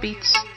Beats.